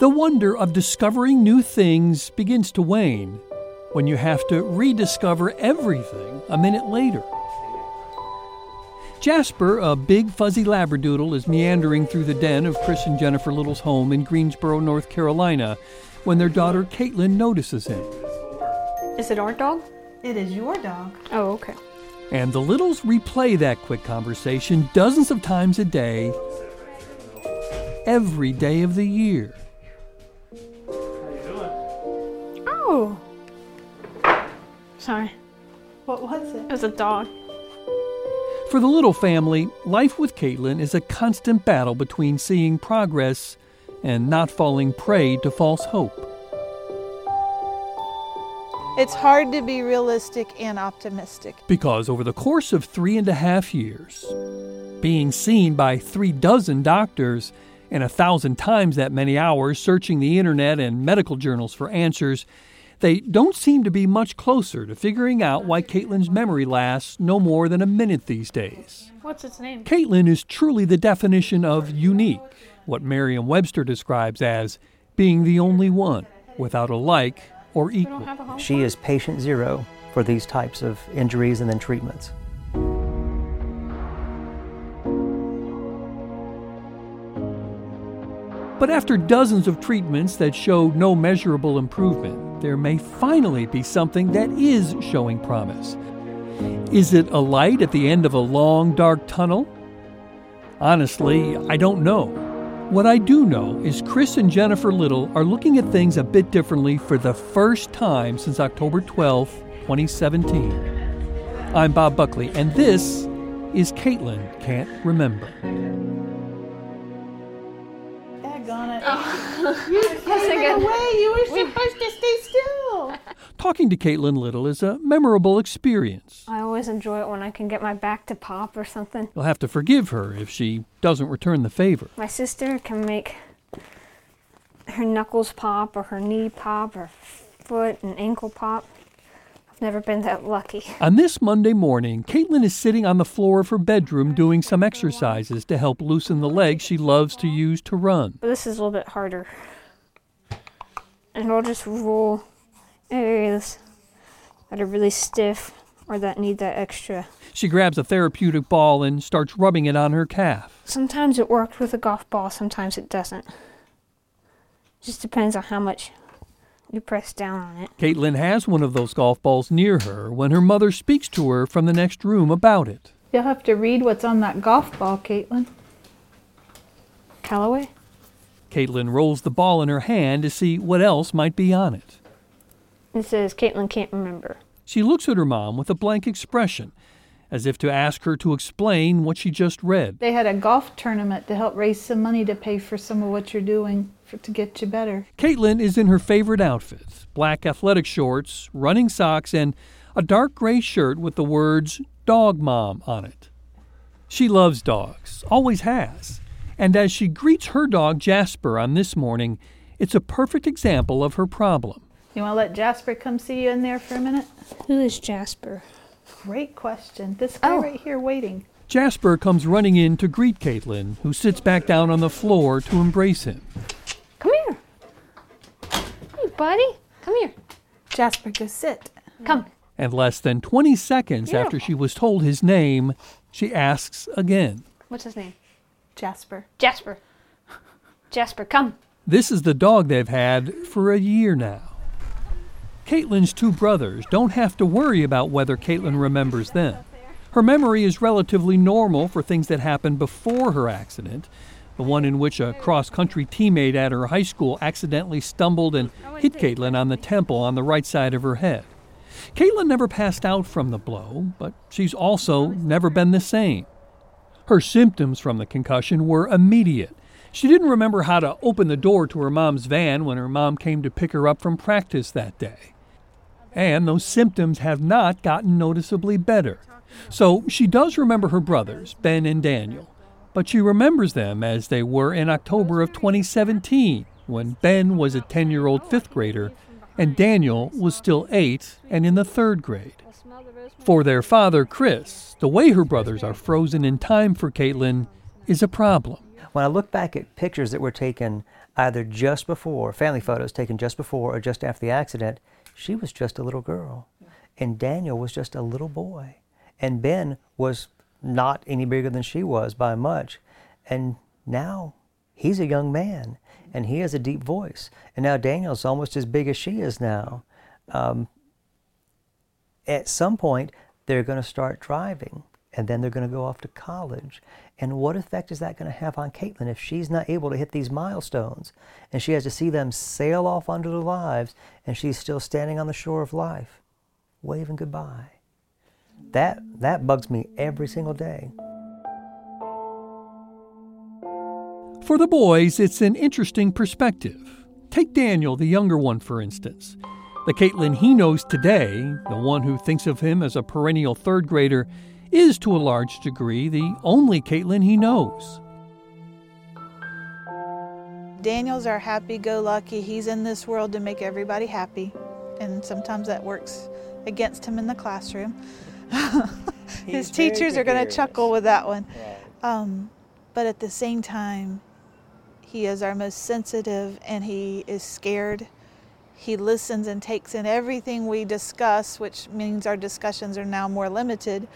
The wonder of discovering new things begins to wane when you have to rediscover everything a minute later. Jasper, a big fuzzy labradoodle, is meandering through the den of Chris and Jennifer Little's home in Greensboro, North Carolina, when their daughter Caitlin notices him. Is it our dog? It is your dog. Oh, okay. And the Littles replay that quick conversation dozens of times a day, every day of the year. Oh. Sorry. What was it? It was a dog. For the Little family, life with Caitlin is a constant battle between seeing progress and not falling prey to false hope. It's hard to be realistic and optimistic. Because over the course of three and a half years, being seen by three dozen doctors and a thousand times that many hours searching the internet and medical journals for answers, they don't seem to be much closer to figuring out why Caitlin's memory lasts no more than a minute these days. What's its name? Caitlin is truly the definition of unique, what Merriam Webster describes as being the only one without a like or equal. have a home. She is patient zero for these types of injuries and then treatments. But after dozens of treatments that showed no measurable improvement, there may finally be something that is showing promise. Is it a light at the end of a long, dark tunnel? Honestly, I don't know. What I do know is Chris and Jennifer Little are looking at things a bit differently for the first time since October 12, 2017. I'm Bob Buckley, and this is Caitlin Can't Remember. You Yes, I gave it get- away. You were supposed to stay still. Talking to Caitlin Little is a memorable experience. I always enjoy it when I can get my back to pop or something. You'll have to forgive her if she doesn't return the favor. My sister can make her knuckles pop or her knee pop or foot and ankle pop. Never been that lucky. On this Monday morning, Caitlin is sitting on the floor of her bedroom doing some exercises to help loosen the legs she loves to use to run. But this is a little bit harder. And I'll just roll areas that are really stiff or that need that extra. She grabs a therapeutic ball and starts rubbing it on her calf. Sometimes it works with a golf ball, sometimes it doesn't. Just depends on how much you press down on it. Caitlin has one of those golf balls near her when her mother speaks to her from the next room about it. You'll have to read what's on that golf ball, Caitlin. Callaway? Caitlin rolls the ball in her hand to see what else might be on it. It says Caitlin can't remember. She looks at her mom with a blank expression, as if to ask her to explain what she just read. They had a golf tournament to help raise some money to pay for some of what you're doing for, to get you better. Caitlin is in her favorite outfit black athletic shorts, running socks, and a dark gray shirt with the words Dog Mom on it. She loves dogs, always has. And as she greets her dog Jasper on this morning, it's a perfect example of her problem. You want to let Jasper come see you in there for a minute? Who is Jasper? Great question. This guy Oh. right here waiting. Jasper comes running in to greet Caitlin, who sits back down on the floor to embrace him. Come here. Hey, buddy. Come here. Jasper, go sit. Come. And less than 20 seconds Yeah. after she was told his name, she asks again. What's his name? Jasper. Jasper. Jasper, come. This is the dog they've had for a year now. Caitlin's two brothers don't have to worry about whether Caitlin remembers them. Her memory is relatively normal for things that happened before her accident, the one in which a cross country teammate at her high school accidentally stumbled and hit Caitlin on the temple on the right side of her head. Caitlin never passed out from the blow, but she's also never been the same. Her symptoms from the concussion were immediate. She didn't remember how to open the door to her mom's van when her mom came to pick her up from practice that day. And those symptoms have not gotten noticeably better. So she does remember her brothers, Ben and Daniel, but she remembers them as they were in October of 2017 when Ben was a 10 year old fifth grader and Daniel was still eight and in the third grade. For their father, Chris, the way her brothers are frozen in time for Caitlin is a problem. When I look back at pictures that were taken either just before, family photos taken just before or just after the accident, she was just a little girl. And Daniel was just a little boy. And Ben was not any bigger than she was by much. And now he's a young man and he has a deep voice. And now Daniel's almost as big as she is now. Um, at some point, they're going to start driving and then they're going to go off to college. And what effect is that going to have on Caitlin if she's not able to hit these milestones and she has to see them sail off onto their lives and she's still standing on the shore of life, waving goodbye? That, that bugs me every single day. For the boys, it's an interesting perspective. Take Daniel, the younger one, for instance. The Caitlin he knows today, the one who thinks of him as a perennial third grader, is to a large degree the only Caitlin he knows. Daniel's our happy go lucky. He's in this world to make everybody happy. And sometimes that works against him in the classroom. His teachers are going to chuckle with that one. Um, but at the same time, he is our most sensitive and he is scared. He listens and takes in everything we discuss, which means our discussions are now more limited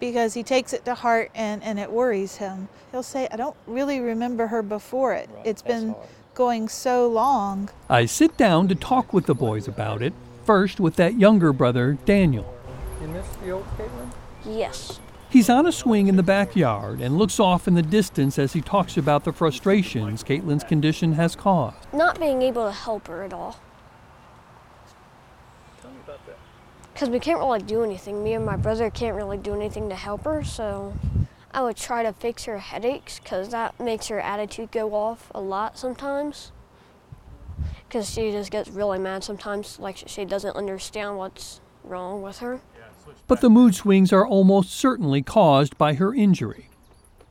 because he takes it to heart and, and it worries him. He'll say, I don't really remember her before it. Right. It's That's been hard. going so long. I sit down to talk with the boys about it, first with that younger brother, Daniel. You miss the old Caitlin? Yes. He's on a swing in the backyard and looks off in the distance as he talks about the frustrations Caitlin's condition has caused. Not being able to help her at all. Tell me about that. Because we can't really do anything. Me and my brother can't really do anything to help her, so I would try to fix her headaches because that makes her attitude go off a lot sometimes. Because she just gets really mad sometimes, like she doesn't understand what's wrong with her. But the mood swings are almost certainly caused by her injury.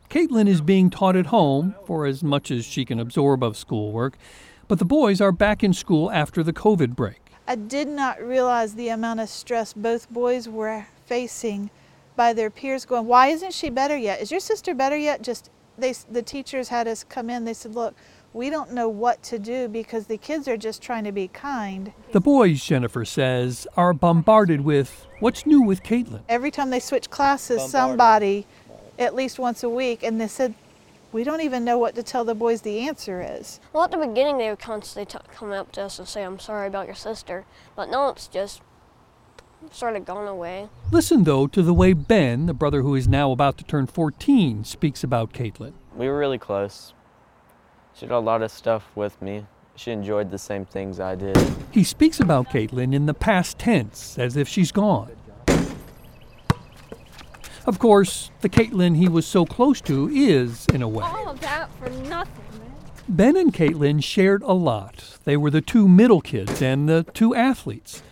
Caitlin is being taught at home for as much as she can absorb of schoolwork, but the boys are back in school after the COVID break. I did not realize the amount of stress both boys were facing by their peers going, Why isn't she better yet? Is your sister better yet? Just they, the teachers had us come in, they said, Look, we don't know what to do because the kids are just trying to be kind. The boys, Jennifer says, are bombarded with what's new with Caitlin. Every time they switch classes, bombarded. somebody, at least once a week, and they said, we don't even know what to tell the boys the answer is. Well, at the beginning, they would constantly t- come up to us and say, I'm sorry about your sister. But now it's just sort of gone away. Listen, though, to the way Ben, the brother who is now about to turn 14, speaks about Caitlin. We were really close. She did a lot of stuff with me. She enjoyed the same things I did. He speaks about Caitlin in the past tense, as if she's gone. Of course, the Caitlin he was so close to is, in a way. All of that for nothing. man. Ben and Caitlin shared a lot. They were the two middle kids and the two athletes.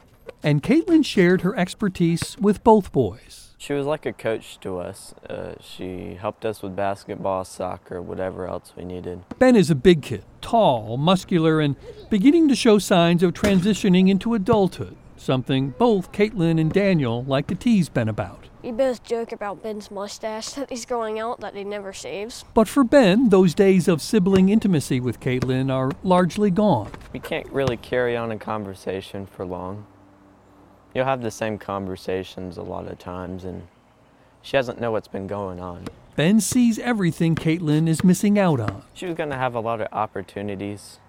And Caitlin shared her expertise with both boys. She was like a coach to us. Uh, she helped us with basketball, soccer, whatever else we needed. Ben is a big kid, tall, muscular, and beginning to show signs of transitioning into adulthood, something both Caitlin and Daniel like to tease Ben about. We both joke about Ben's mustache that he's growing out that he never shaves. But for Ben, those days of sibling intimacy with Caitlin are largely gone. We can't really carry on a conversation for long you'll have the same conversations a lot of times, and she doesn't know what's been going on. Ben sees everything Caitlin is missing out on. She was going to have a lot of opportunities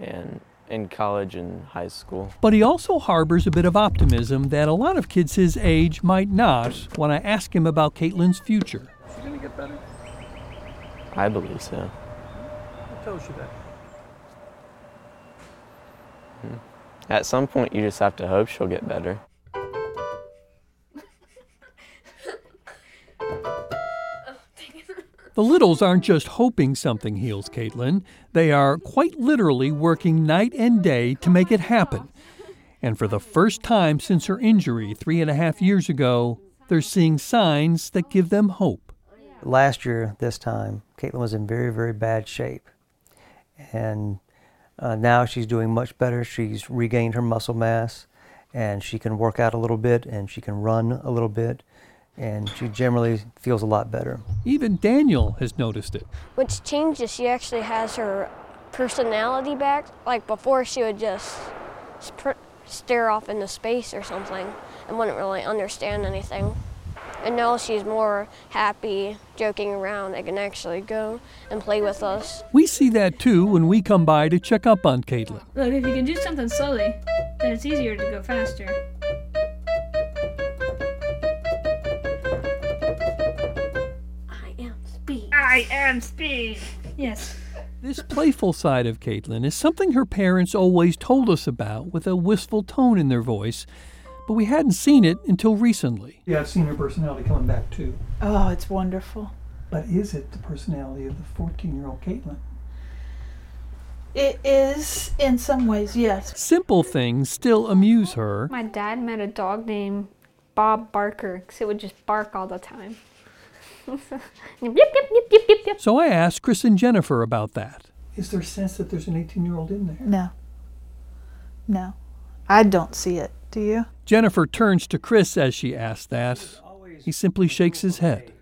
in, in college and high school. But he also harbors a bit of optimism that a lot of kids his age might not when I ask him about Caitlin's future. Is she going to get better? I believe so. What tells you that? Hmm. At some point, you just have to hope she'll get better. The Littles aren't just hoping something heals Caitlin, they are quite literally working night and day to make it happen. And for the first time since her injury three and a half years ago, they're seeing signs that give them hope. Last year, this time, Caitlin was in very, very bad shape. And uh, now she's doing much better. She's regained her muscle mass and she can work out a little bit and she can run a little bit and she generally feels a lot better. Even Daniel has noticed it. Which changes, she actually has her personality back. Like before, she would just sp- stare off into space or something and wouldn't really understand anything. And now she's more happy, joking around, and can actually go and play with us. We see that too when we come by to check up on Caitlin. Look, if you can do something slowly, then it's easier to go faster. I am speed. Yes. This playful side of Caitlin is something her parents always told us about with a wistful tone in their voice, but we hadn't seen it until recently. Yeah, I've seen her personality coming back too. Oh, it's wonderful. But is it the personality of the 14 year old Caitlin? It is in some ways, yes. Simple things still amuse her, My dad met a dog named Bob Barker because it would just bark all the time. so I asked Chris and Jennifer about that. Is there a sense that there's an 18 year old in there? No. No. I don't see it. Do you? Jennifer turns to Chris as she asks that. He simply shakes his head.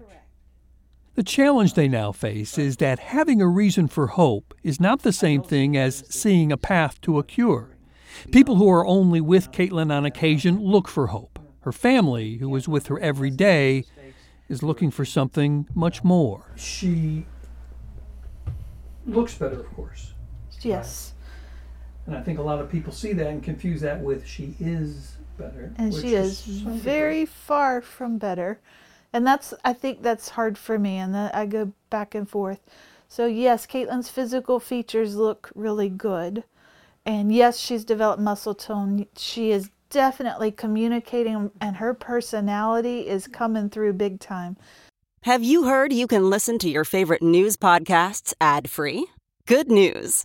The challenge they now face is that having a reason for hope is not the same thing as seeing a path to a cure. People who are only with Caitlin on occasion look for hope. Her family, who is with her every day, is looking for something much more. She looks better, of course. Yes. And I think a lot of people see that and confuse that with she is better. And which she is some very far from better. And that's, I think that's hard for me, and that I go back and forth. So, yes, Caitlin's physical features look really good. And yes, she's developed muscle tone. She is definitely communicating, and her personality is coming through big time. Have you heard you can listen to your favorite news podcasts ad free? Good news!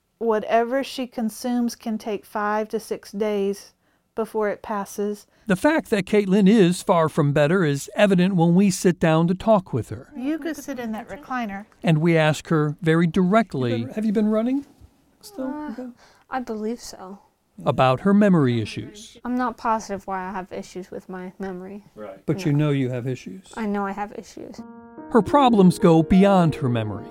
whatever she consumes can take five to six days before it passes. The fact that Caitlin is far from better is evident when we sit down to talk with her. You could sit in that recliner. And we ask her very directly Have you been running still? Uh, I believe so. about her memory issues. I'm not positive why I have issues with my memory. Right. But you know you have issues. I know I have issues. Her problems go beyond her memory.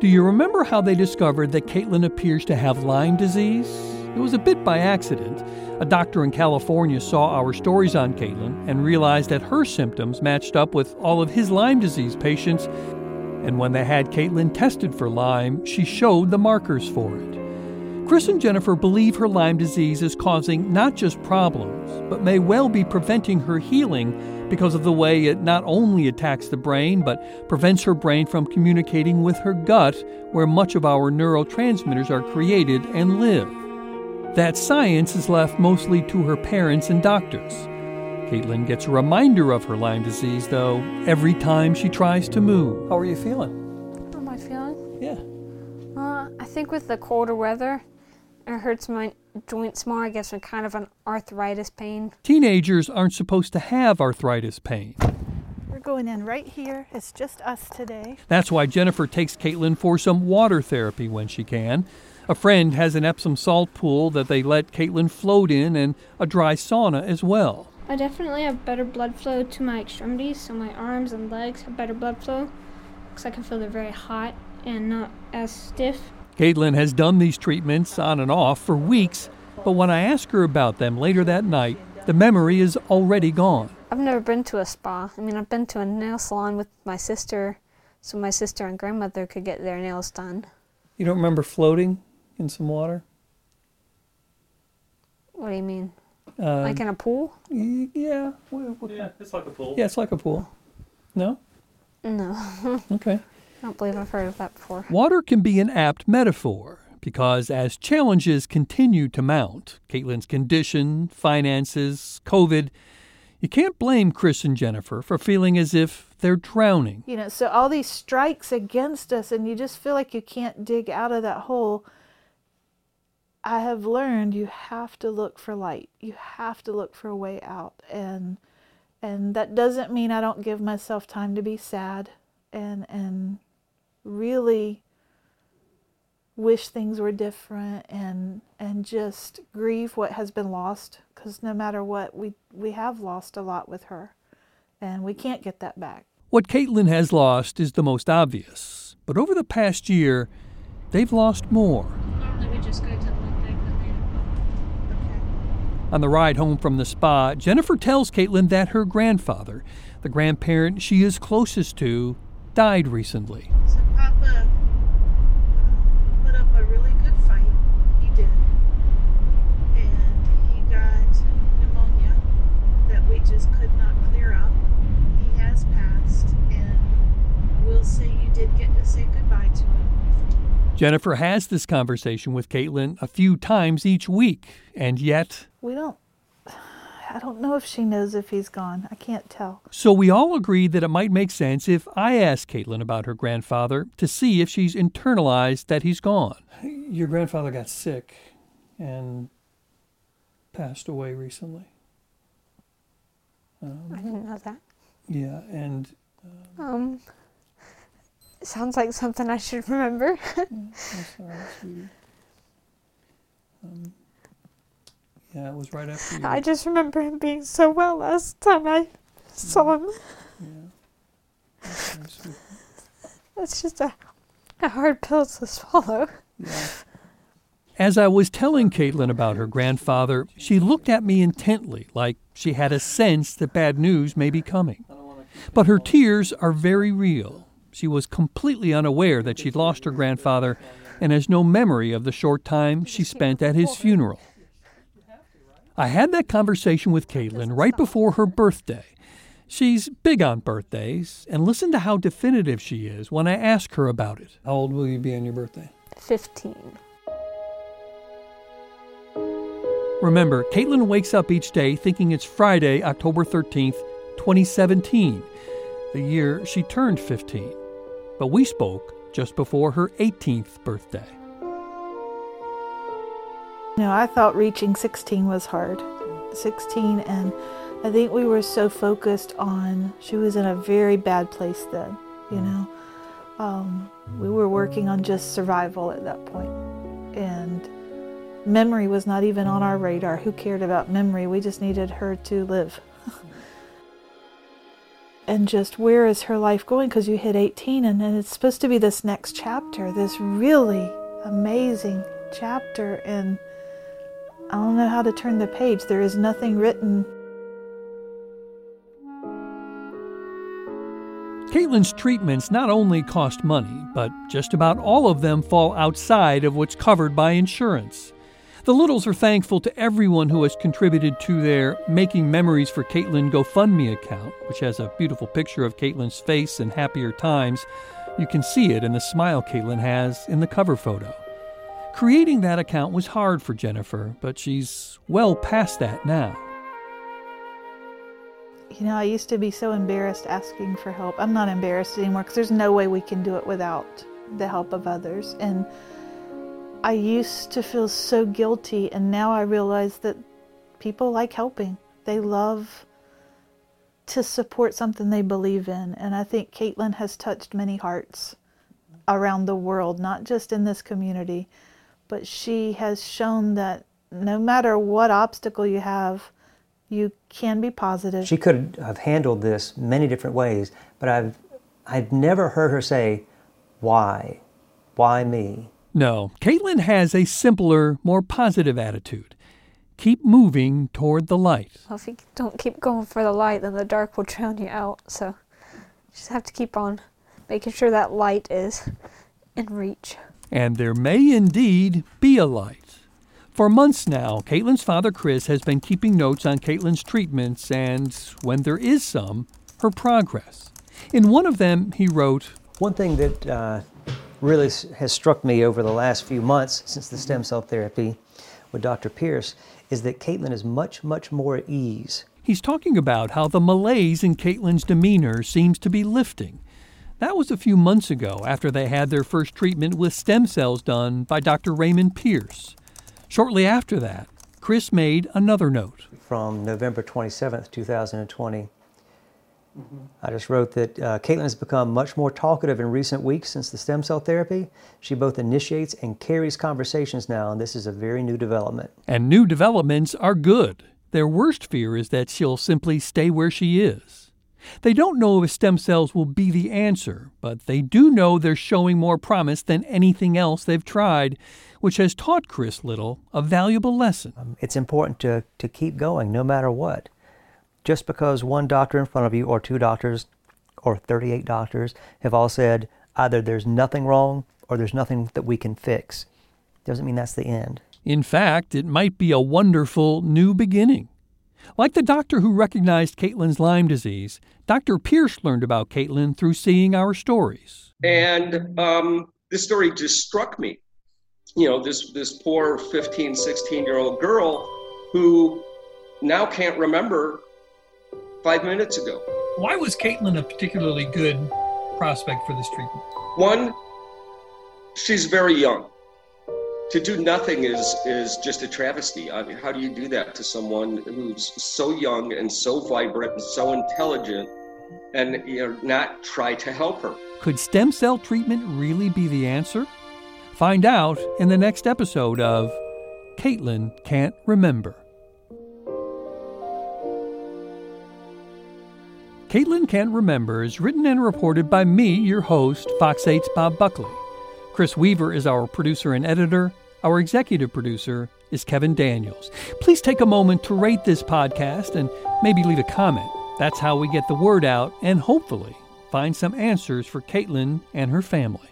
Do you remember how they discovered that Caitlin appears to have Lyme disease? It was a bit by accident. A doctor in California saw our stories on Caitlin and realized that her symptoms matched up with all of his Lyme disease patients. And when they had Caitlin tested for Lyme, she showed the markers for it. Chris and Jennifer believe her Lyme disease is causing not just problems, but may well be preventing her healing because of the way it not only attacks the brain, but prevents her brain from communicating with her gut, where much of our neurotransmitters are created and live. That science is left mostly to her parents and doctors. Caitlin gets a reminder of her Lyme disease, though, every time she tries to move. How are you feeling? How am I feeling? Yeah. Uh, I think with the colder weather, it hurts my joints more. I guess I'm kind of an arthritis pain. Teenagers aren't supposed to have arthritis pain. We're going in right here. It's just us today. That's why Jennifer takes Caitlin for some water therapy when she can. A friend has an Epsom salt pool that they let Caitlin float in and a dry sauna as well. I definitely have better blood flow to my extremities, so my arms and legs have better blood flow because I can feel they're very hot and not as stiff. Caitlin has done these treatments on and off for weeks, but when I ask her about them later that night, the memory is already gone. I've never been to a spa. I mean, I've been to a nail salon with my sister, so my sister and grandmother could get their nails done. You don't remember floating in some water? What do you mean? Uh, like in a pool? y- yeah. what- what Yeah, kind- it's like a pool. Yeah, it's like a pool. No? No. Okay. I don't believe I've heard of that before. Water can be an apt metaphor because as challenges continue to mount Caitlin's condition, finances, COVID you can't blame Chris and Jennifer for feeling as if they're drowning. You know, so all these strikes against us, and you just feel like you can't dig out of that hole. I have learned you have to look for light. You have to look for a way out, and and that doesn't mean I don't give myself time to be sad, and and really wish things were different, and and just grieve what has been lost. Because no matter what, we we have lost a lot with her, and we can't get that back. What Caitlin has lost is the most obvious, but over the past year, they've lost more. Normally we just go to On the ride home from the spa, Jennifer tells Caitlin that her grandfather, the grandparent she is closest to, died recently. So Papa put up a really good fight. He did. And he got pneumonia that we just could not clear up. He has passed, and we'll say you did get to say goodbye to him. Jennifer has this conversation with Caitlin a few times each week, and yet, We don't. I don't know if she knows if he's gone. I can't tell. so we all agreed that it might make sense if I asked Caitlin about her grandfather to see if she's internalized that he's gone. Your grandfather got sick and passed away recently. I didn't know that. Yeah, and Um, sounds like something I should remember. Sweetie. Um, yeah, it was right after you. I just remember him being so well last time I saw him. yeah. Okay. That's just a, a hard pill to swallow. As I was telling Caitlin about her grandfather, she looked at me intently, like she had a sense that bad news may be coming. But her tears are very real. She was completely unaware that she'd lost her grandfather and has no memory of the short time she spent at his funeral. I had that conversation with Caitlin right before her birthday. She's big on birthdays, and listen to how definitive she is when I ask her about it. How old will you be on your birthday? 15. Remember, Caitlin wakes up each day thinking it's Friday, October 13th, 2017, the year she turned 15. But we spoke just before her 18th birthday. You know, I thought reaching 16 was hard. 16, and I think we were so focused on, she was in a very bad place then, you know. Um, we were working on just survival at that. And memory was not even on our radar. Who cared about memory? We just needed her to live. And just where is her life going? Because you hit 18, and then it's supposed to be this next chapter, this really amazing chapter. And I don't know how to turn the page. There is nothing written. Caitlin's treatments not only cost money, but just about all of them fall outside of what's covered by insurance. The Littles are thankful to everyone who has contributed to their Making Memories for Caitlin GoFundMe account, which has a beautiful picture of Caitlin's face in happier times. You can see it in the smile Caitlin has in the cover photo. Creating that account was hard for Jennifer, but she's well past that now. You know, I used to be so embarrassed asking for help. I'm not embarrassed anymore because there's no way we can do it without the help of others. And I used to feel so guilty, and now I realize that people like helping. They love to support something they believe in. And I think Caitlin has touched many hearts around the world, not just in this community, but she has shown that no matter what obstacle you have, you can be positive. She could have handled this many different ways, but I've I've never heard her say, "Why? Why me?" No, Caitlin has a simpler, more positive attitude. Keep moving toward the light. Well, if you don't keep going for the light, then the dark will drown you out. So you just have to keep on making sure that light is in reach. And there may indeed be a light. For months now, Caitlin's father Chris has been keeping notes on Caitlin's treatments and, when there is some, her progress. In one of them, he wrote One thing that uh, really has struck me over the last few months since the stem cell therapy with Dr. Pierce is that Caitlin is much, much more at ease. He's talking about how the malaise in Caitlin's demeanor seems to be lifting. That was a few months ago after they had their first treatment with stem cells done by Dr. Raymond Pierce. Shortly after that, Chris made another note. From November 27th, 2020, mm-hmm. I just wrote that uh, Caitlin has become much more talkative in recent weeks since the stem cell therapy. She both initiates and carries conversations now, and this is a very new development. And new developments are good. Their worst fear is that she'll simply stay where she is. They don't know if stem cells will be the answer, but they do know they're showing more promise than anything else they've tried, which has taught Chris Little a valuable lesson. Um, it's important to, to keep going no matter what. Just because one doctor in front of you, or two doctors, or 38 doctors have all said either there's nothing wrong or there's nothing that we can fix, doesn't mean that's the end. In fact, it might be a wonderful new beginning. Like the doctor who recognized Caitlin's Lyme disease, Dr. Pierce learned about Caitlin through seeing our stories. And um, this story just struck me. You know, this, this poor 15, 16 year old girl who now can't remember five minutes ago. Why was Caitlin a particularly good prospect for this treatment? One, she's very young to do nothing is is just a travesty. I mean, how do you do that to someone who's so young and so vibrant and so intelligent, and you know, not try to help her? Could stem cell treatment really be the answer? Find out in the next episode of Caitlin Can't Remember. Caitlin Can't Remember is written and reported by me, your host, Fox 8's Bob Buckley. Chris Weaver is our producer and editor. Our executive producer is Kevin Daniels. Please take a moment to rate this podcast and maybe leave a comment. That's how we get the word out and hopefully find some answers for Caitlin and her family.